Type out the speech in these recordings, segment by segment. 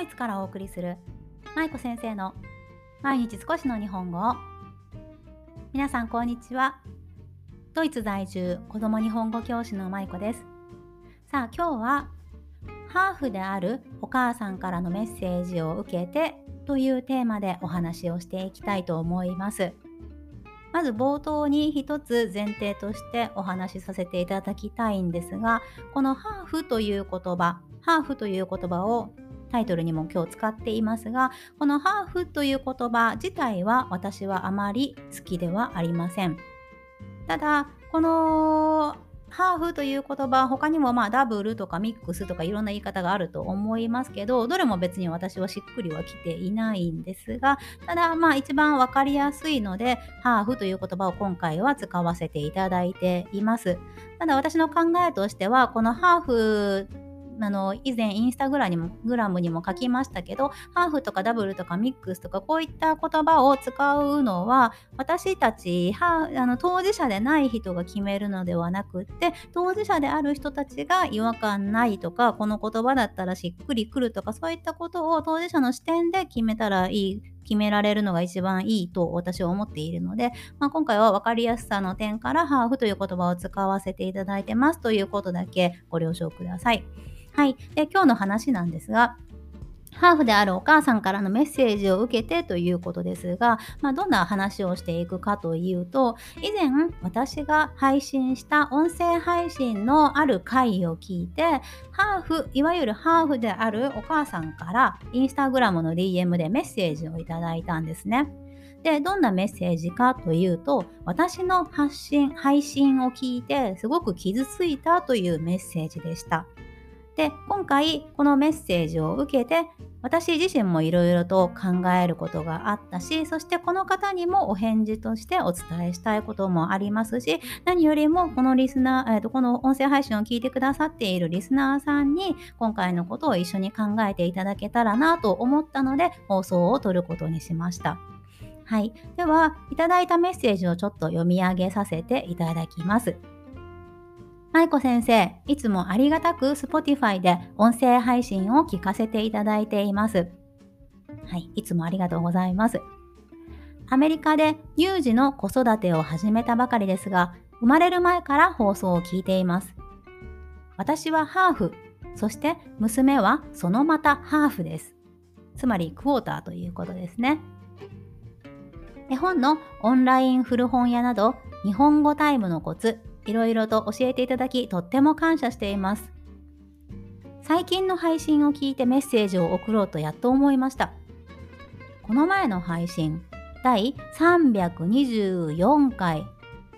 ドイツからお送りする舞子先生の毎日少しの日本語皆さんこんにちは。ドイツ在住子供日本語教師の舞子です。さあ今日はハーフであるお母さんからのメッセージを受けてというテーマでお話をしていきたいと思います。まず冒頭に一つ前提としてお話しさせていただきたいんですがこのハーフという言葉ハーフという言葉をタイトルにも今日使っていますがこのハーフという言葉自体は私はあまり好きではありません。ただこのハーフという言葉他にもまあダブルとかミックスとかいろんな言い方があると思いますけどどれも別に私はしっくりはきていないんですがただまあ一番分かりやすいのでハーフという言葉を今回は使わせていただいています。ただ私の考えとしてはこのハーフあの以前インスタグラにもグラムにも書きましたけどハーフとかダブルとかミックスとかこういった言葉を使うのは私たちあの当事者でない人が決めるのではなくって当事者である人たちが違和感ないとかこの言葉だったらしっくりくるとかそういったことを当事者の視点で決めたらいい決められるのが一番いいと私は思っているので、まあ、今回は分かりやすさの点からハーフという言葉を使わせていただいてますということだけご了承ください。はい。で、今日の話なんですが、ハーフであるお母さんからのメッセージを受けてということですが、まあ、どんな話をしていくかというと、以前私が配信した音声配信のある回を聞いて、ハーフ、いわゆるハーフであるお母さんからインスタグラムの DM でメッセージをいただいたんですね。で、どんなメッセージかというと、私の発信、配信を聞いてすごく傷ついたというメッセージでした。で今回このメッセージを受けて私自身もいろいろと考えることがあったしそしてこの方にもお返事としてお伝えしたいこともありますし何よりもこのリスナー、えーと、この音声配信を聞いてくださっているリスナーさんに今回のことを一緒に考えていただけたらなと思ったので放送を取ることにしました。はい。では、いただいたメッセージをちょっと読み上げさせていただきます。舞子先生、いつもありがたく Spotify で音声配信を聞かせていただいています。はい、いつもありがとうございます。アメリカで乳児の子育てを始めたばかりですが、生まれる前から放送を聞いています。私はハーフ、そして娘はそのまたハーフです。つまりクォーターということですね。絵本のオンライン古本屋など日本語タイムのコツいろいろと教えていただきとっても感謝しています。最近の配信を聞いてメッセージを送ろうとやっと思いました。この前の配信、第324回、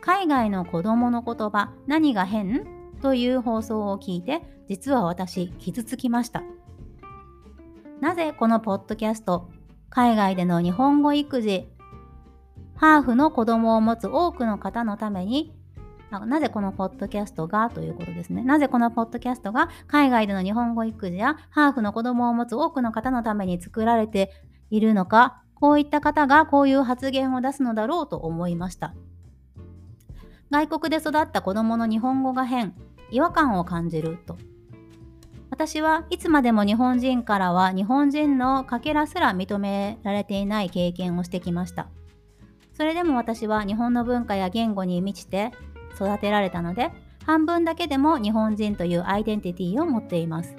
海外の子供の言葉何が変？という放送を聞いて、実は私傷つきました。なぜこのポッドキャスト、海外での日本語育児、ハーフの子供を持つ多くの方のためになぜこのポッドキャストがということですね。なぜこのポッドキャストが海外での日本語育児やハーフの子供を持つ多くの方のために作られているのか、こういった方がこういう発言を出すのだろうと思いました。外国で育った子供の日本語が変、違和感を感じると。私はいつまでも日本人からは日本人のかけらすら認められていない経験をしてきました。それでも私は日本の文化や言語に満ちて育てられたので半分だけでも日本人というアイデンティティを持っています。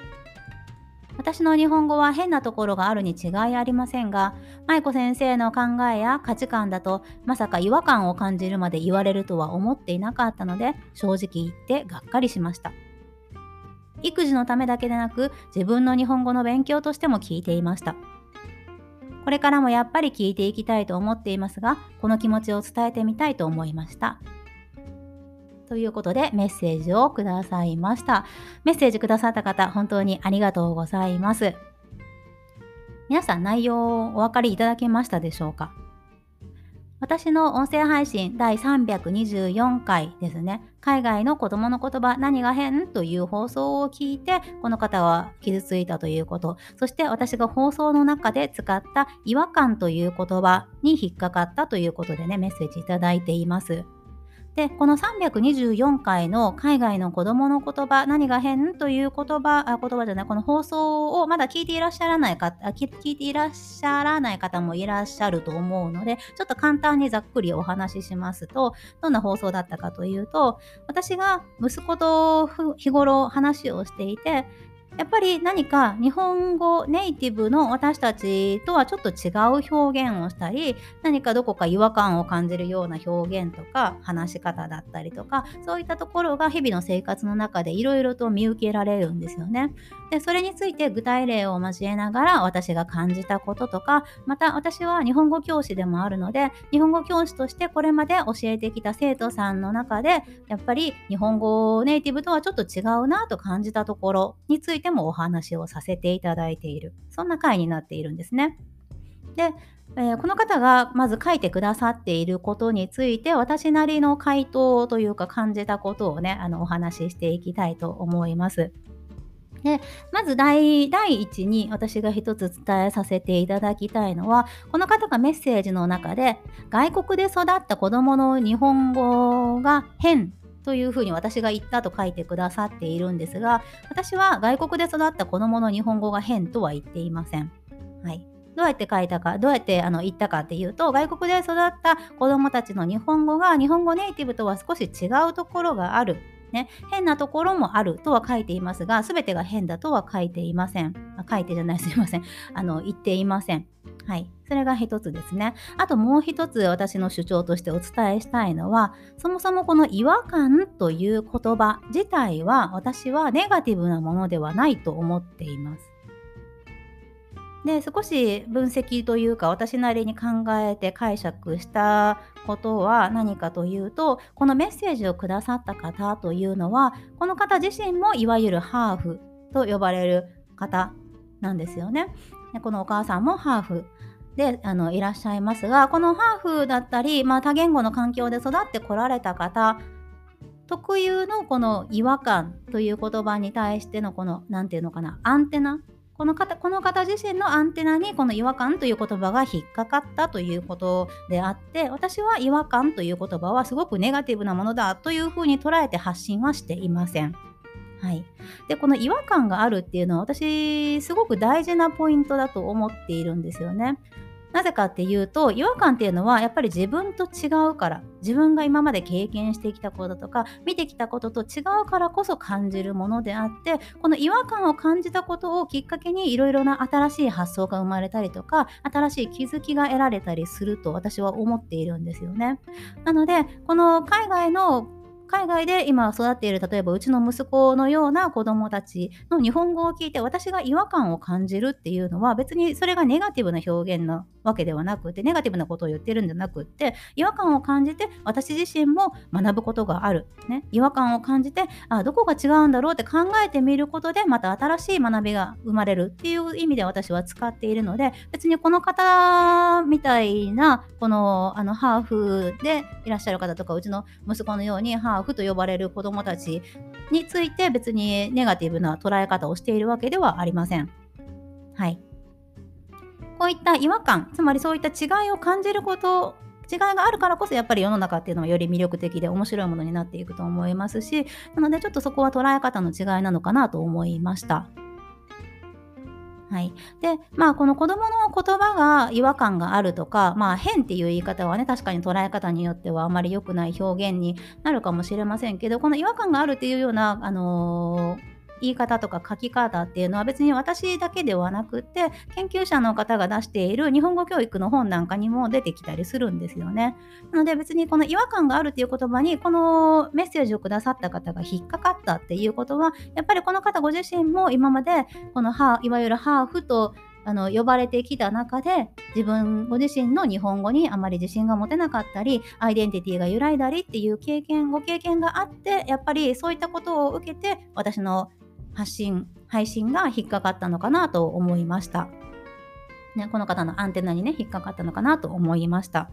私の日本語は変なところがあるに違いありませんが舞子先生の考えや価値観だとまさか違和感を感じるまで言われるとは思っていなかったので正直言ってがっかりしました。育児のためだけでなく自分の日本語の勉強としても聞いていました。これからもやっぱり聞いていきたいと思っていますがこの気持ちを伝えてみたいと思いました。ということでメッセージをくださいました。メッセージくださった方、本当にありがとうございます。皆さん内容をお分かりいただけましたでしょうか？私の音声配信第324回ですね。海外の子供の言葉何が変？という放送を聞いて、この方は傷ついたということ。そして私が放送の中で使った違和感という言葉に引っかかったということでね、メッセージいただいています。でこの324回の海外の子供の言葉何が変という言葉あ言葉じゃないこの放送をまだ聞いていらっしゃらない方聞いていらっしゃらない方もいらっしゃると思うのでちょっと簡単にざっくりお話ししますとどんな放送だったかというと私が息子と日頃話をしていてやっぱり何か日本語ネイティブの私たちとはちょっと違う表現をしたり何かどこか違和感を感じるような表現とか話し方だったりとかそういったところが日々の生活の中でいろいろと見受けられるんですよね。でそれについて具体例を交えながら私が感じたこととかまた私は日本語教師でもあるので日本語教師としてこれまで教えてきた生徒さんの中でやっぱり日本語ネイティブとはちょっと違うなと感じたところについてもお話をさせていただいているそんな回になっているんですね。で、えー、この方がまず書いてくださっていることについて私なりの回答というか感じたことをねあのお話ししていきたいと思います。でまず第第一に私が一つ伝えさせていただきたいのはこの方がメッセージの中で外国で育った子どもの日本語が変というふうに私が言ったと書いてくださっているんですが、私は外国で育った子供の日本語が変とは言っていません。はい。どうやって書いたか、どうやってあの言ったかっていうと、外国で育った子供たちの日本語が日本語ネイティブとは少し違うところがある。ね、変なところもあるとは書いていますが、すべてが変だとは書いていません。書いてじゃない、すいません。あの、言っていません。はい。それが一つですね。あともう一つ私の主張としてお伝えしたいのは、そもそもこの違和感という言葉自体は私はネガティブなものではないと思っています。で少し分析というか私なりに考えて解釈したことは何かというとこのメッセージをくださった方というのはこの方自身もいわゆるハーフと呼ばれる方なんですよね。でこのお母さんもハーフであのいらっしゃいますがこのハーフだったり、まあ、多言語の環境で育ってこられた方特有のこの違和感という言葉に対してのこの何て言うのかなアンテナこの方この方自身のアンテナにこの違和感という言葉が引っかかったということであって私は違和感という言葉はすごくネガティブなものだというふうに捉えて発信はしていません。はい、でこの違和感があるっていうのは私すごく大事なポイントだと思っているんですよね。なぜかっていうと違和感っていうのはやっぱり自分と違うから自分が今まで経験してきたこととか見てきたことと違うからこそ感じるものであってこの違和感を感じたことをきっかけにいろいろな新しい発想が生まれたりとか新しい気づきが得られたりすると私は思っているんですよね。なのでこの海外の海外で今育っている例えばうちの息子のような子どもたちの日本語を聞いて私が違和感を感じるっていうのは別にそれがネガティブな表現なわけではなくてネガティブなことを言ってるんじゃなくって違和感を感じて私自身も学ぶことがある、ね、違和感を感じてあどこが違うんだろうって考えてみることでまた新しい学びが生まれるっていう意味で私は使っているので別にこの方みたいなこのあのハーフでいらっしゃる方とかうちの息子のようにハーフハーフと呼ばれる子どもたちについて別にネガティブな捉え方をしているわけではありません。はい。こういった違和感、つまりそういった違いを感じること違いがあるからこそやっぱり世の中っていうのはより魅力的で面白いものになっていくと思いますしなのでちょっとそこは捉え方の違いなのかなと思いました。はい、でまあこの子どもの言葉が違和感があるとか、まあ、変っていう言い方はね確かに捉え方によってはあまり良くない表現になるかもしれませんけどこの違和感があるっていうような、あのー言い方とか書き方っていうのは別に私だけではなくて研究者の方が出している日本語教育の本なんかにも出てきたりするんですよね。なので別にこの違和感があるっていう言葉にこのメッセージをくださった方が引っかかったっていうことはやっぱりこの方ご自身も今までこのいわゆるハーフとあの呼ばれてきた中で自分ご自身の日本語にあまり自信が持てなかったりアイデンティティが揺らいだりっていう経験ご経験があってやっぱりそういったことを受けて私の発信、配信が引っかかったのかなと思いました。ね、この方のアンテナにね、引っかかったのかなと思いました。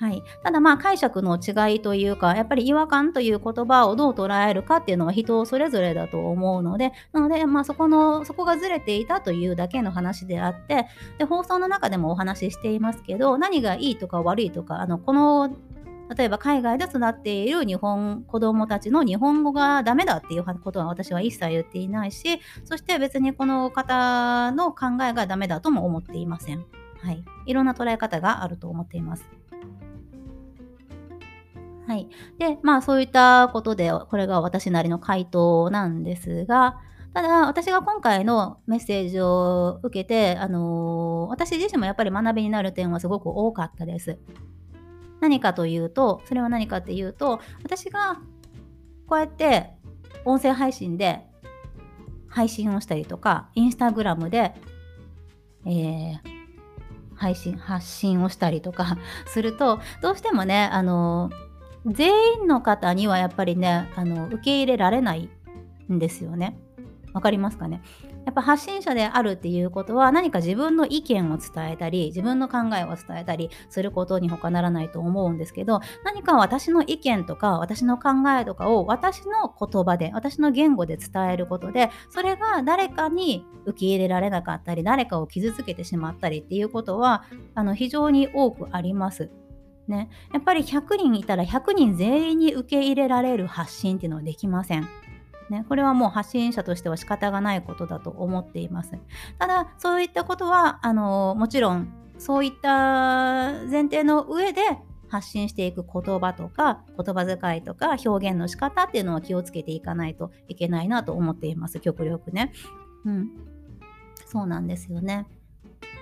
はい、ただまあ解釈の違いというかやっぱり違和感という言葉をどう捉えるかっていうのは人それぞれだと思うのでなのでまあそこのそこがずれていたというだけの話であってで放送の中でもお話ししていますけど何がいいとか悪いとかあのこの例えば海外で育っている日本子供たちの日本語がダメだっていうことは私は一切言っていないしそして別にこの方の考えがダメだとも思っていません。はい、いろんな捉え方があると思っています。はい。で、まあそういったことで、これが私なりの回答なんですが、ただ、私が今回のメッセージを受けて、あのー、私自身もやっぱり学びになる点はすごく多かったです。何かというと、それは何かっていうと、私がこうやって音声配信で配信をしたりとか、インスタグラムで、えー、配信、発信をしたりとか すると、どうしてもね、あの全員の方にはやっぱりねあの受け入れられないんですよね。わかりますかね？やっぱ発信者であるっていうことは何か自分の意見を伝えたり自分の考えを伝えたりすることに他ならないと思うんですけど何か私の意見とか私の考えとかを私の言葉で私の言語で伝えることでそれが誰かに受け入れられなかったり誰かを傷つけてしまったりっていうことはあの非常に多くあります。ね、やっぱり100人いたら100人全員に受け入れられる発信っていうのはできません。ね、これはもう発信者としては仕方がないことだと思っています。ただ、そういったことは、あのもちろん、そういった前提の上で発信していく言葉とか、言葉遣いとか、表現の仕方っていうのは気をつけていかないといけないなと思っています。極力ね。うん。そうなんですよね。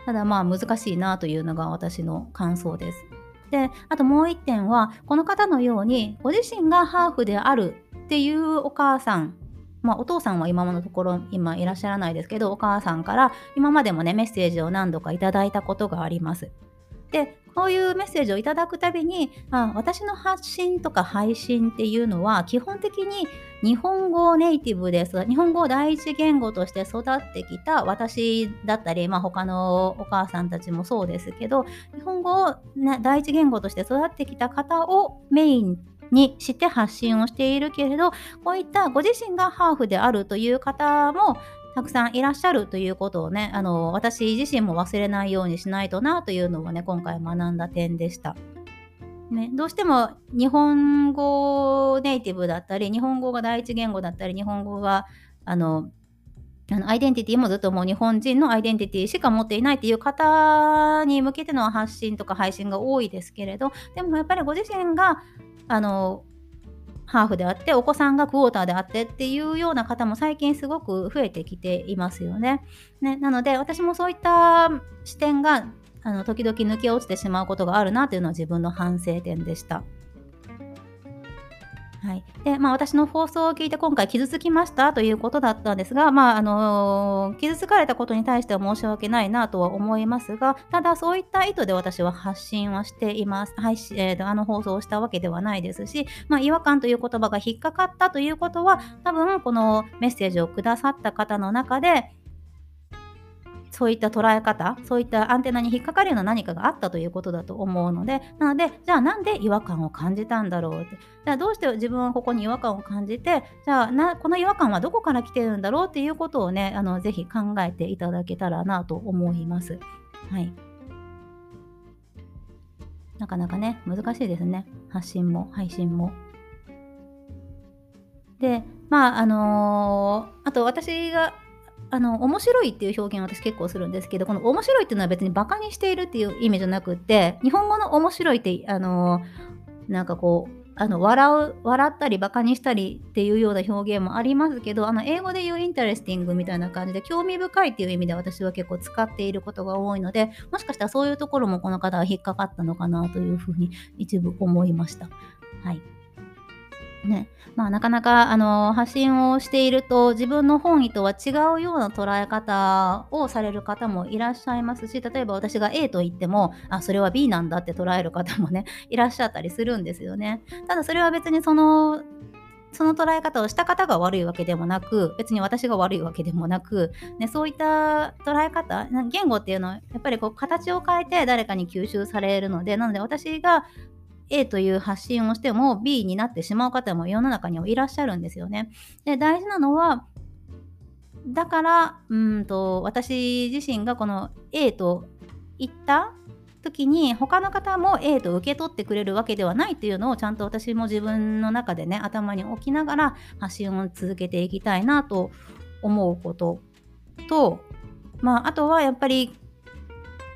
ただまあ難しいなというのが私の感想です。であともう一点はこの方のようにご自身がハーフであるっていうお母さんまあ、お父さんは今のところ今いらっしゃらないですけどお母さんから今までもねメッセージを何度かいただいたことがあります。でこういうメッセージをいただくたびにあ私の発信とか配信っていうのは基本的に日本語ネイティブです日本語を第一言語として育ってきた私だったり、まあ、他のお母さんたちもそうですけど日本語を、ね、第一言語として育ってきた方をメインにして発信をしているけれどこういったご自身がハーフであるという方もたくさんいらっしゃるということをね、あの、私自身も忘れないようにしないとなというのをね、今回学んだ点でした。ね、どうしても日本語ネイティブだったり、日本語が第一言語だったり、日本語が、あの、あのアイデンティティもずっともう日本人のアイデンティティしか持っていないっていう方に向けての発信とか配信が多いですけれどでもやっぱりご自身があのハーフであってお子さんがクォーターであってっていうような方も最近すごく増えてきていますよね。ねなので私もそういった視点があの時々抜け落ちてしまうことがあるなというのは自分の反省点でした。はい。でまあ、私の放送を聞いて今回傷つきましたということだったんですが、まああのー、傷つかれたことに対しては申し訳ないなとは思いますがただそういった意図で私は発信はしています。配信、えー、あの放送をしたわけではないですし、まあ、違和感という言葉が引っかかったということは多分このメッセージをくださった方の中でそういった捉え方そういったアンテナに引っかかるような何かがあったということだと思うのでなのでじゃあなんで違和感を感じたんだろうってじゃあどうして自分はここに違和感を感じてじゃあなこの違和感はどこから来てるんだろうっていうことをねあのぜひ考えていただけたらなと思います。はいなかなかね難しいですね発信も配信も。でまああのー、あと私があの面白いっていう表現を私結構するんですけどこの面白いっていうのは別にバカにしているっていう意味じゃなくって日本語の面白いってあのなんかこうあの笑う笑ったりバカにしたりっていうような表現もありますけどあの英語で言う interesting みたいな感じで興味深いっていう意味で私は結構使っていることが多いのでもしかしたらそういうところもこの方は引っかかったのかなというふうに一部思いました。はいねまあ、なかなかあの発信をしていると自分の本意とは違うような捉え方をされる方もいらっしゃいますし例えば私が A と言ってもあそれは B なんだって捉える方もね いらっしゃったりするんですよね。ただそれは別にそのその捉え方をした方が悪いわけでもなく別に私が悪いわけでもなく、ね、そういった捉え方言語っていうのはやっぱりこう形を変えて誰かに吸収されるのでなので私が A という発信をしても B になってしまう方も世の中にはいらっしゃるんですよね。で大事なのはだからうんと私自身がこの A と言った時に他の方も A と受け取ってくれるわけではないっていうのをちゃんと私も自分の中でね頭に置きながら発信を続けていきたいなと思うこととまああとはやっぱり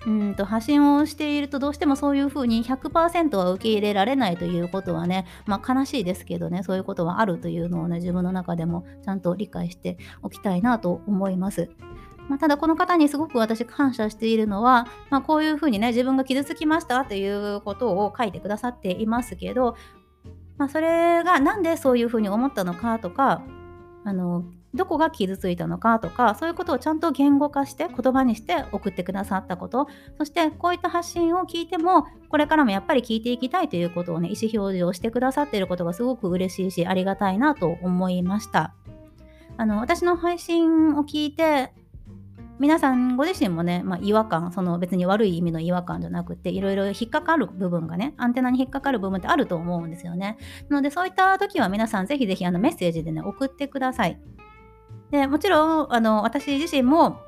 うんと発信をしているとどうしてもそういうふうに100%は受け入れられないということはね、まあ、悲しいですけどねそういうことはあるというのをね自分の中でもちゃんと理解しておきたいなと思います。まあ、ただこの方にすごく私感謝しているのは、まあ、こういうふうにね自分が傷つきましたということを書いてくださっていますけど、まあ、それが何でそういうふうに思ったのかとかあのどこが傷ついたのかとかそういうことをちゃんと言語化して言葉にして送ってくださったことそしてこういった発信を聞いてもこれからもやっぱり聞いていきたいということをね意思表示をしてくださっていることがすごく嬉しいしありがたいなと思いましたあの私の配信を聞いて皆さんご自身もね、まあ、違和感、その別に悪い意味の違和感じゃなくて、いろいろ引っかかる部分がね、アンテナに引っかかる部分ってあると思うんですよね。なので、そういった時は皆さんぜひぜひあのメッセージでね、送ってください。でもちろんあの私自身も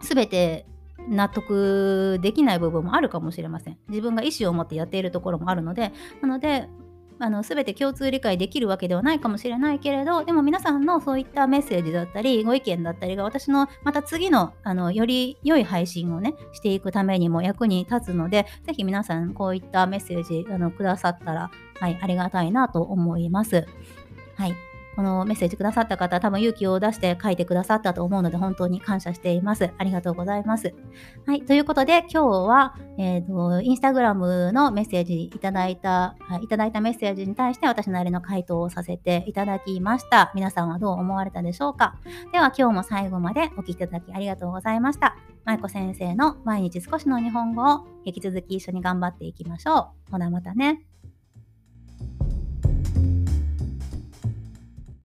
全て納得できない部分もあるかもしれません。自分が意思を持ってやっているところもあるので、なので、あの全て共通理解できるわけではないかもしれないけれど、でも皆さんのそういったメッセージだったり、ご意見だったりが私のまた次のあのより良い配信をね、していくためにも役に立つので、ぜひ皆さんこういったメッセージあのくださったら、はい、ありがたいなと思います。はい。このメッセージくださった方、多分勇気を出して書いてくださったと思うので、本当に感謝しています。ありがとうございます。はい。ということで、今日は、えっ、ー、と、インスタグラムのメッセージいただいた、いただいたメッセージに対して私なりの回答をさせていただきました。皆さんはどう思われたでしょうかでは、今日も最後までお聴きいただきありがとうございました。舞子先生の毎日少しの日本語を引き続き一緒に頑張っていきましょう。ほなまたね。